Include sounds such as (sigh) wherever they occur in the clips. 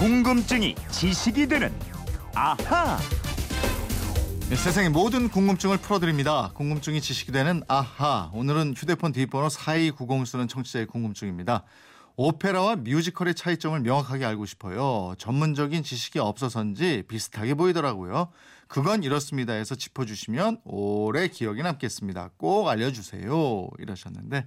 궁금증이 지식이 되는 아하. 네, 세상의 모든 궁금증을 풀어드립니다. 궁금증이 지식이 되는 아하. 오늘은 휴대폰 뒷번호 4290 쓰는 청취자의 궁금증입니다. 오페라와 뮤지컬의 차이점을 명확하게 알고 싶어요. 전문적인 지식이 없어서인지 비슷하게 보이더라고요. 그건 이렇습니다 해서 짚어주시면 오래 기억에 남겠습니다. 꼭 알려주세요. 이러셨는데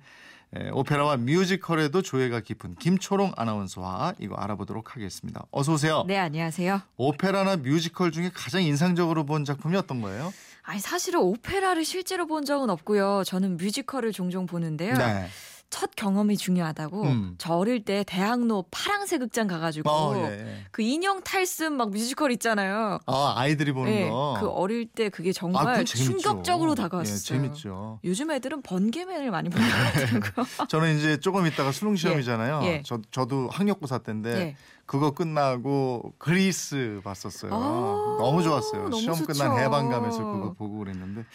에, 오페라와 뮤지컬에도 조예가 깊은 김초롱 아나운서와 이거 알아보도록 하겠습니다. 어서 오세요. 네, 안녕하세요. 오페라나 뮤지컬 중에 가장 인상적으로 본 작품이 어떤 거예요? 아니 사실은 오페라를 실제로 본 적은 없고요. 저는 뮤지컬을 종종 보는데요. 네. 첫 경험이 중요하다고. 음. 저 어릴 때 대학로 파랑새 극장 가가지고 어, 예, 예. 그 인형 탈 쓴 막 뮤지컬 있잖아요. 아, 아이들이 보는 네, 거. 그 어릴 때 그게 아, 정말 재밌죠. 충격적으로 다가왔어요. 예, 재밌죠. 요즘 애들은 번개맨을 많이 보는 것 같더라고요. (laughs) 저는 이제 조금 있다가 수능 시험이잖아요. 예. 저 저도 학력고사 때인데 예. 그거 끝나고 그리스 봤었어요. 아, 너무 좋았어요. 너무 시험 좋죠. 끝난 해방감에서 그거 보고 그랬는데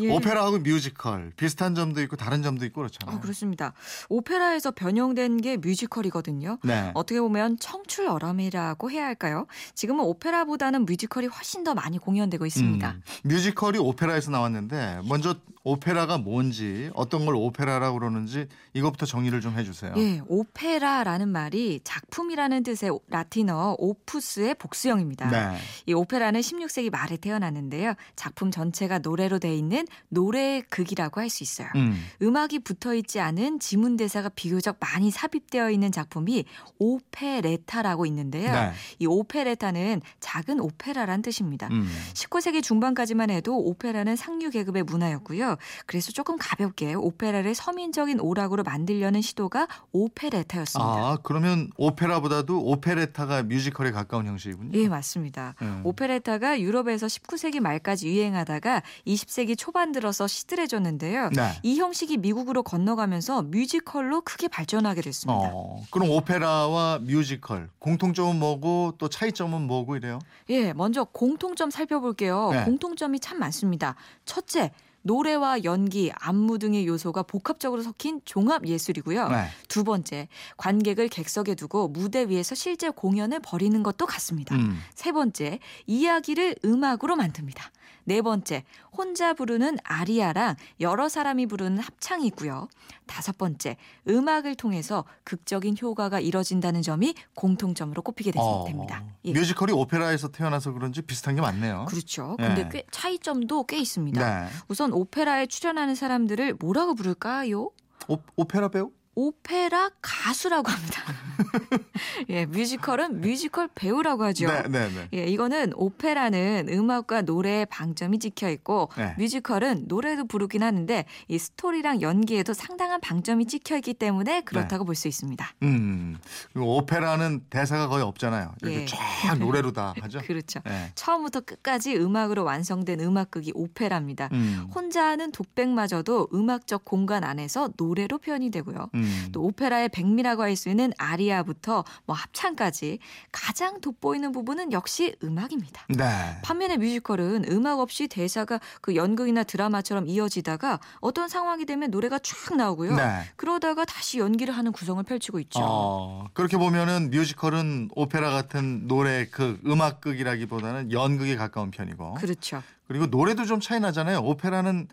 예. 오페라하고 뮤지컬 비슷한 점도 있고 다른 점도 있고 그렇잖아요. 아, 그렇습니다. 오페라에서 변형된 게 뮤지컬이거든요. 네. 어떻게 보면 청출어람이라고 해야 할까요? 지금은 오페라보다는 뮤지컬이 훨씬 더 많이 공연되고 있습니다. 음, 뮤지컬이 오페라에서 나왔는데 먼저 오페라가 뭔지 어떤 걸 오페라라고 그러는지 이것부터 정의를 좀 해주세요. 예, 오페라라는 말이 작품이라는 뜻의 라틴어 오푸스의 복수형입니다. 네. 이 오페라는 16세기 말에 태어났는데요. 작품 전체가 노래로 돼 있는 노래의 극이라고 할 수 있어요. 음. 음악이 붙어 있지 않은 지문 대사가 비교적 많이 삽입되어 있는 작품이 오페레타라고 있는데요. 네. 이 오페레타는 작은 오페라란 뜻입니다. 음. 19세기 중반까지만 해도 오페라는 상류 계급의 문화였고요. 그래서 조금 가볍게 오페라를 서민적인 오락으로 만들려는 시도가 오페레타였습니다. 아 그러면 오페라보다도 오페레타가 뮤지컬에 가까운 형식이군요. 예, 맞습니다. 음. 오페레타가 유럽에서 19세기 말까지 유행하다가 20세기 초반 들어서 시들해졌는데요. 네. 이 형식이 미국으로 건너가면서 뮤지컬로 크게 발전하게 됐습니다. 어, 그럼 오페라와 뮤지컬 공통점은 뭐고 또 차이점은 뭐고 이래요? 예, 먼저 공통점 살펴볼게요. 네. 공통점이 참 많습니다. 첫째, 노래와 연기, 안무 등의 요소가 복합적으로 섞인 종합 예술이고요. 네. 두 번째, 관객을 객석에 두고 무대 위에서 실제 공연을 벌이는 것도 같습니다. 음. 세 번째, 이야기를 음악으로 만듭니다. 네 번째, 혼자 부르는 아리아랑 여러 사람이 부르는 합창이 있고요. 다섯 번째, 음악을 통해서 극적인 효과가 이뤄진다는 점이 공통점으로 꼽히게 되- 어, 됩니다. 예. 뮤지컬이 오페라에서 태어나서 그런지 비슷한 게 많네요. 그렇죠. 네. 근데 꽤 차이점도 꽤 있습니다. 네. 우선 오페라에 출연하는 사람들을 뭐라고 부를까요? 오, 오페라 배우? 오페라 가수라고 합니다. (laughs) 예, 뮤지컬은 뮤지컬 배우라고 하죠. 네, 네, 네. 예, 이거는 오페라는 음악과 노래에 방점이 찍혀 있고 네. 뮤지컬은 노래도 부르긴 하는데 이 스토리랑 연기에도 상당한 방점이 찍혀 있기 때문에 그렇다고 볼수 있습니다. 음. 그리고 오페라는 대사가 거의 없잖아요. 이렇게 예. 쫙 노래로 다 하죠. (laughs) 그렇죠. 네. 처음부터 끝까지 음악으로 완성된 음악극이 오페라입니다. 음. 혼자 하는 독백마저도 음악적 공간 안에서 노래로 표현이 되고요. 음. 또 오페라의 백미라고 할 수 있는 아리아부터 뭐 합창까지 가장 돋보이는 부분은 역시 음악입니다. 네. 반면에 뮤지컬은 음악 없이 대사가 그 연극이나 드라마처럼 이어지다가 어떤 상황이 되면 노래가 쫙 나오고요. 네. 그러다가 다시 연기를 하는 구성을 펼치고 있죠. 어, 그렇게 보면은 뮤지컬은 오페라 같은 노래 그 음악극이라기보다는 연극에 가까운 편이고 그렇죠. 그리고 노래도 좀 차이 나잖아요. 오페라는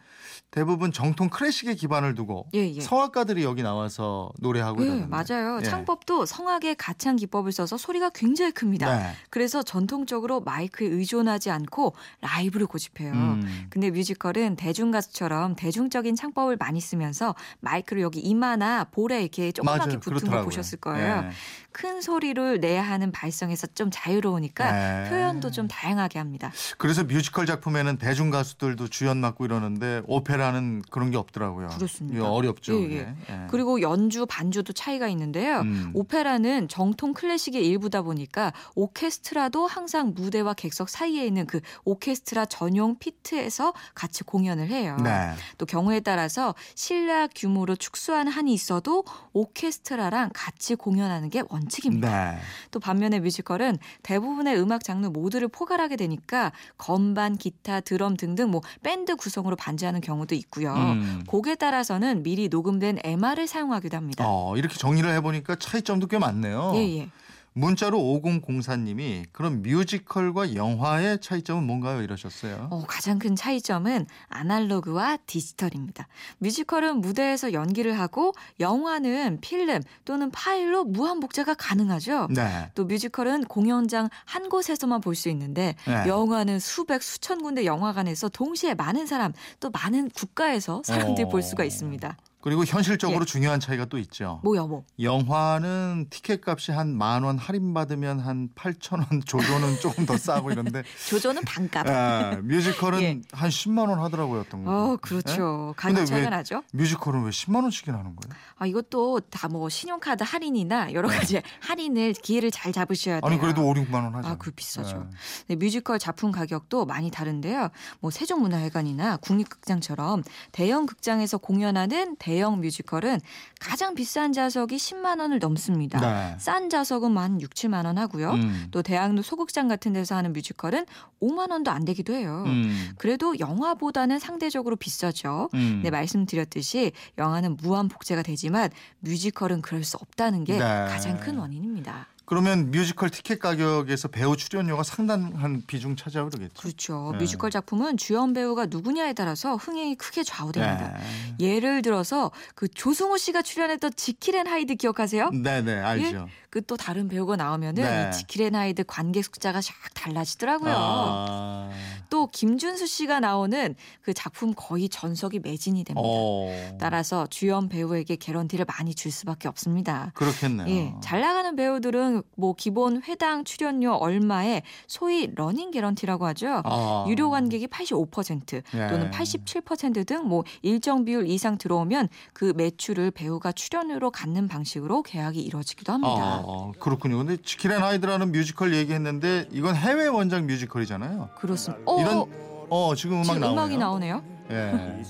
대부분 정통 클래식에 기반을 두고 예, 예. 성악가들이 여기 나와서 노래하고 네, 이러는데. 맞아요. 예. 창법도 성악의 가창 기법을 써서 소리가 굉장히 큽니다. 네. 그래서 전통적으로 마이크에 의존하지 않고 라이브를 고집해요. 음. 근데 뮤지컬은 대중 가수처럼 대중적인 창법을 많이 쓰면서 마이크를 여기 이마나 볼에 이렇게 조그맣게. 붙은 그렇더라고요. 거 보셨을 거예요. 네. 큰 소리를 내야 하는 발성에서 좀 자유로우니까 네. 표현도 좀 다양하게 합니다. 그래서 뮤지컬 작품에 는 대중 가수들도 주연 맡고 이러는데 오페라는 그런 게 없더라고요. 그렇습니다. 어렵죠. 예. 예. 예. 그리고 연주, 반주도 차이가 있는데요. 음. 오페라는 정통 클래식의 일부다 보니까 오케스트라도 항상 무대와 객석 사이에 있는 그 오케스트라 전용 피트에서 같이 공연을 해요. 네. 또 경우에 따라서 실내악 규모로 축소할 한이 있어도 오케스트라랑 같이 공연하는 게 원칙입니다. 네. 또 반면에 뮤지컬은 대부분의 음악 장르 모두를 포괄하게 되니까 건반, 기타, 드럼 등등 뭐 밴드 구성으로 반주하는 경우도 있고요. 음. 곡에 따라서는 미리 녹음된 MR을 사용하기도 합니다. 어, 이렇게 정리를 해보니까 차이점도 꽤 많네요. 예, 예. 문자로 5004님이 그럼 뮤지컬과 영화의 차이점은 뭔가요? 이러셨어요. 어, 가장 큰 차이점은 아날로그와 디지털입니다. 뮤지컬은 무대에서 연기를 하고 영화는 필름 또는 파일로 무한 복제가 가능하죠. 네. 또 뮤지컬은 공연장 한 곳에서만 볼 수 있는데 네. 영화는 수백 수천 군데 영화관에서 동시에 많은 사람 또 많은 국가에서 사람들이 어. 볼 수가 있습니다. 그리고 현실적으로 예. 중요한 차이가 또 있죠. 뭐야 뭐. 영화는 티켓 값이 한 만 원 할인 받으면 한 8천 원 조조는 조금 더 싸고 이런데 (laughs) 조조는 반값. 예, 뮤지컬은 예. 한 10만 원 하더라고요 어떤 거. 어, 그렇죠. 가격 근데 차이가 왜- 나죠. 뮤지컬은 왜 10만 원씩이나 하는 거예요? 아, 이것도 다 뭐 신용카드 할인이나 여러 가지 할인을 기회를 잘 잡으셔야 돼요. 네. 아니 그래도 5, 6만 원 하죠. 아, 그 비싸죠. 예. 네, 뮤지컬 작품 가격도 많이 다른데요. 뭐 세종문화회관이나 국립극장처럼 대형 극장에서 공연하는 대형 뮤지컬은 가장 비싼 좌석이 10만 원을 넘습니다. 네. 싼 좌석은 한 6, 7만 원 하고요. 음. 또 대학로 소극장 같은 데서 하는 뮤지컬은 5만 원도 안 되기도 해요. 음. 그래도 영화보다는 상대적으로 비싸죠. 음. 네, 말씀드렸듯이 영화는 무한 복제가 되지만 뮤지컬은 그럴 수 없다는 게 네. 가장 큰 원인입니다. 그러면 뮤지컬 티켓 가격에서 배우 출연료가 상당한 비중 차지하고 그러겠죠. 그렇죠. 네. 뮤지컬 작품은 주연 배우가 누구냐에 따라서 흥행이 크게 좌우됩니다. 네. 예를 들어서 그 조승우 씨가 출연했던 지킬앤 하이드 기억하세요? 네, 네, 알죠. 그 또 다른 배우가 나오면은 네. 이 지킬앤 하이드 관객 숫자가 쫙 달라지더라고요. 아. 또 김준수 씨가 나오는 그 작품 거의 전석이 매진이 됩니다. 어. 따라서 주연 배우에게 개런티를 많이 줄 수밖에 없습니다. 그렇겠네요. 예, 잘 나가는 배우들은 뭐 기본 회당 출연료 얼마에 소위 러닝 개런티라고 하죠. 아. 유료 관객이 85% 예. 또는 87%등 뭐 일정 비율 이상 들어오면 그 매출을 배우가 출연료로 갖는 방식으로 계약이 이루어지기도 합니다. 아, 그렇군요. 근데 지킬 앤 하이드라는 뮤지컬 얘기했는데 이건 해외 원작 뮤지컬이잖아요. 그렇습니다. 어, 이런 어 지금 음악 지금 나오네요. 음악이 나오네요. 예.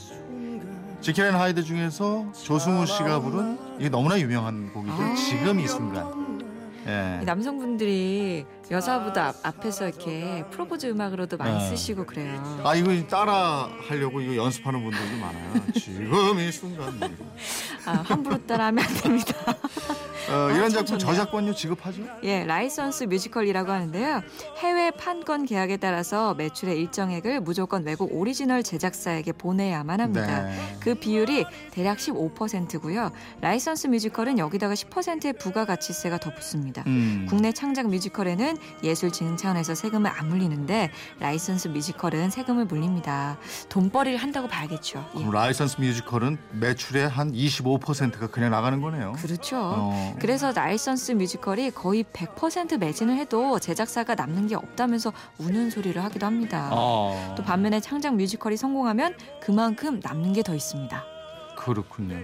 지킬 앤 하이드 중에서 조승우 씨가 부른 이게 너무나 유명한 곡이죠. 아. 지금 이 순간. 예. 이 남성분들이 여자보다 앞- 앞에서 이렇게 프로포즈 음악으로도 많이 네. 쓰시고 그래요. 아 이거 따라 하려고 이거 연습하는 분들도 많아요. 지금 이 순간. 아, 함부로 따라하면 안 됩니다. (laughs) 어, 이런 아, 참 작품. 저작권료 지급하죠? 예, 라이선스 뮤지컬이라고 하는데요. 해외 판권 계약에 따라서 매출의 일정액을 무조건 외국 오리지널 제작사에게 보내야만 합니다. 네. 그 비율이 대략 15%고요. 라이선스 뮤지컬은 여기다가 10%의 부가가치세가 더 붙습니다. 음. 국내 창작 뮤지컬에는 예술 진흥 차원에서 세금을 안 물리는데 라이선스 뮤지컬은 세금을 물립니다. 돈벌이를 한다고 봐야겠죠. 예. 그럼 라이선스 뮤지컬은 매출의 한 25%가 그냥 나가는 거네요. 그렇죠. 어. 그래서 라이선스 뮤지컬이 거의 100% 매진을 해도 제작사가 남는 게 없다면서 우는 소리를 하기도 합니다. 아. 또 반면에 창작 뮤지컬이 성공하면 그만큼 남는 게 더 있습니다. 그렇군요.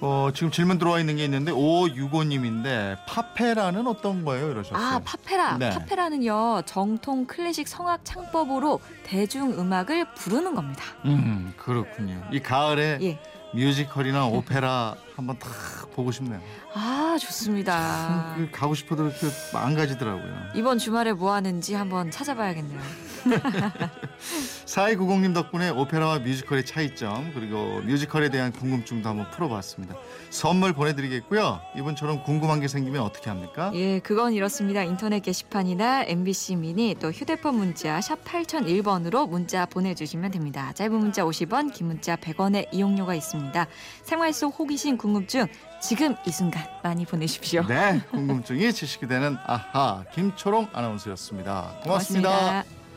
어, 지금 질문 들어와 있는 게 있는데 5565님인데 팝페라는 어떤 거예요? 이러셨어요. 아 팝페라, 네. 팝페라는요 정통 클래식 성악 창법으로 대중 음악을 부르는 겁니다. 음, 그렇군요. 이 가을에 예, 뮤지컬이나 오페라 한번 딱 보고 싶네요. 아 좋습니다. 그 가고 싶어도 이렇게 망가지더라고요. 이번 주말에 뭐 하는지 한번 찾아봐야겠네요. (laughs) 4290님 덕분에 오페라와 뮤지컬의 차이점 그리고 뮤지컬에 대한 궁금증도 한번 풀어봤습니다. 선물 보내드리겠고요. 이분처럼 궁금한 게 생기면 어떻게 합니까? 예, 그건 이렇습니다. 인터넷 게시판이나 MBC 미니 또 휴대폰 문자 샵 8001번으로 문자 보내주시면 됩니다. 짧은 문자 50원, 긴 문자 100원의 이용료가 있습니다. 생활 속 호기심 궁금증 지금 이 순간 많이 보내십시오. 네, 궁금증이 지식이 되는 아하 김초롱 아나운서였습니다 고맙습니다. 고맙습니다.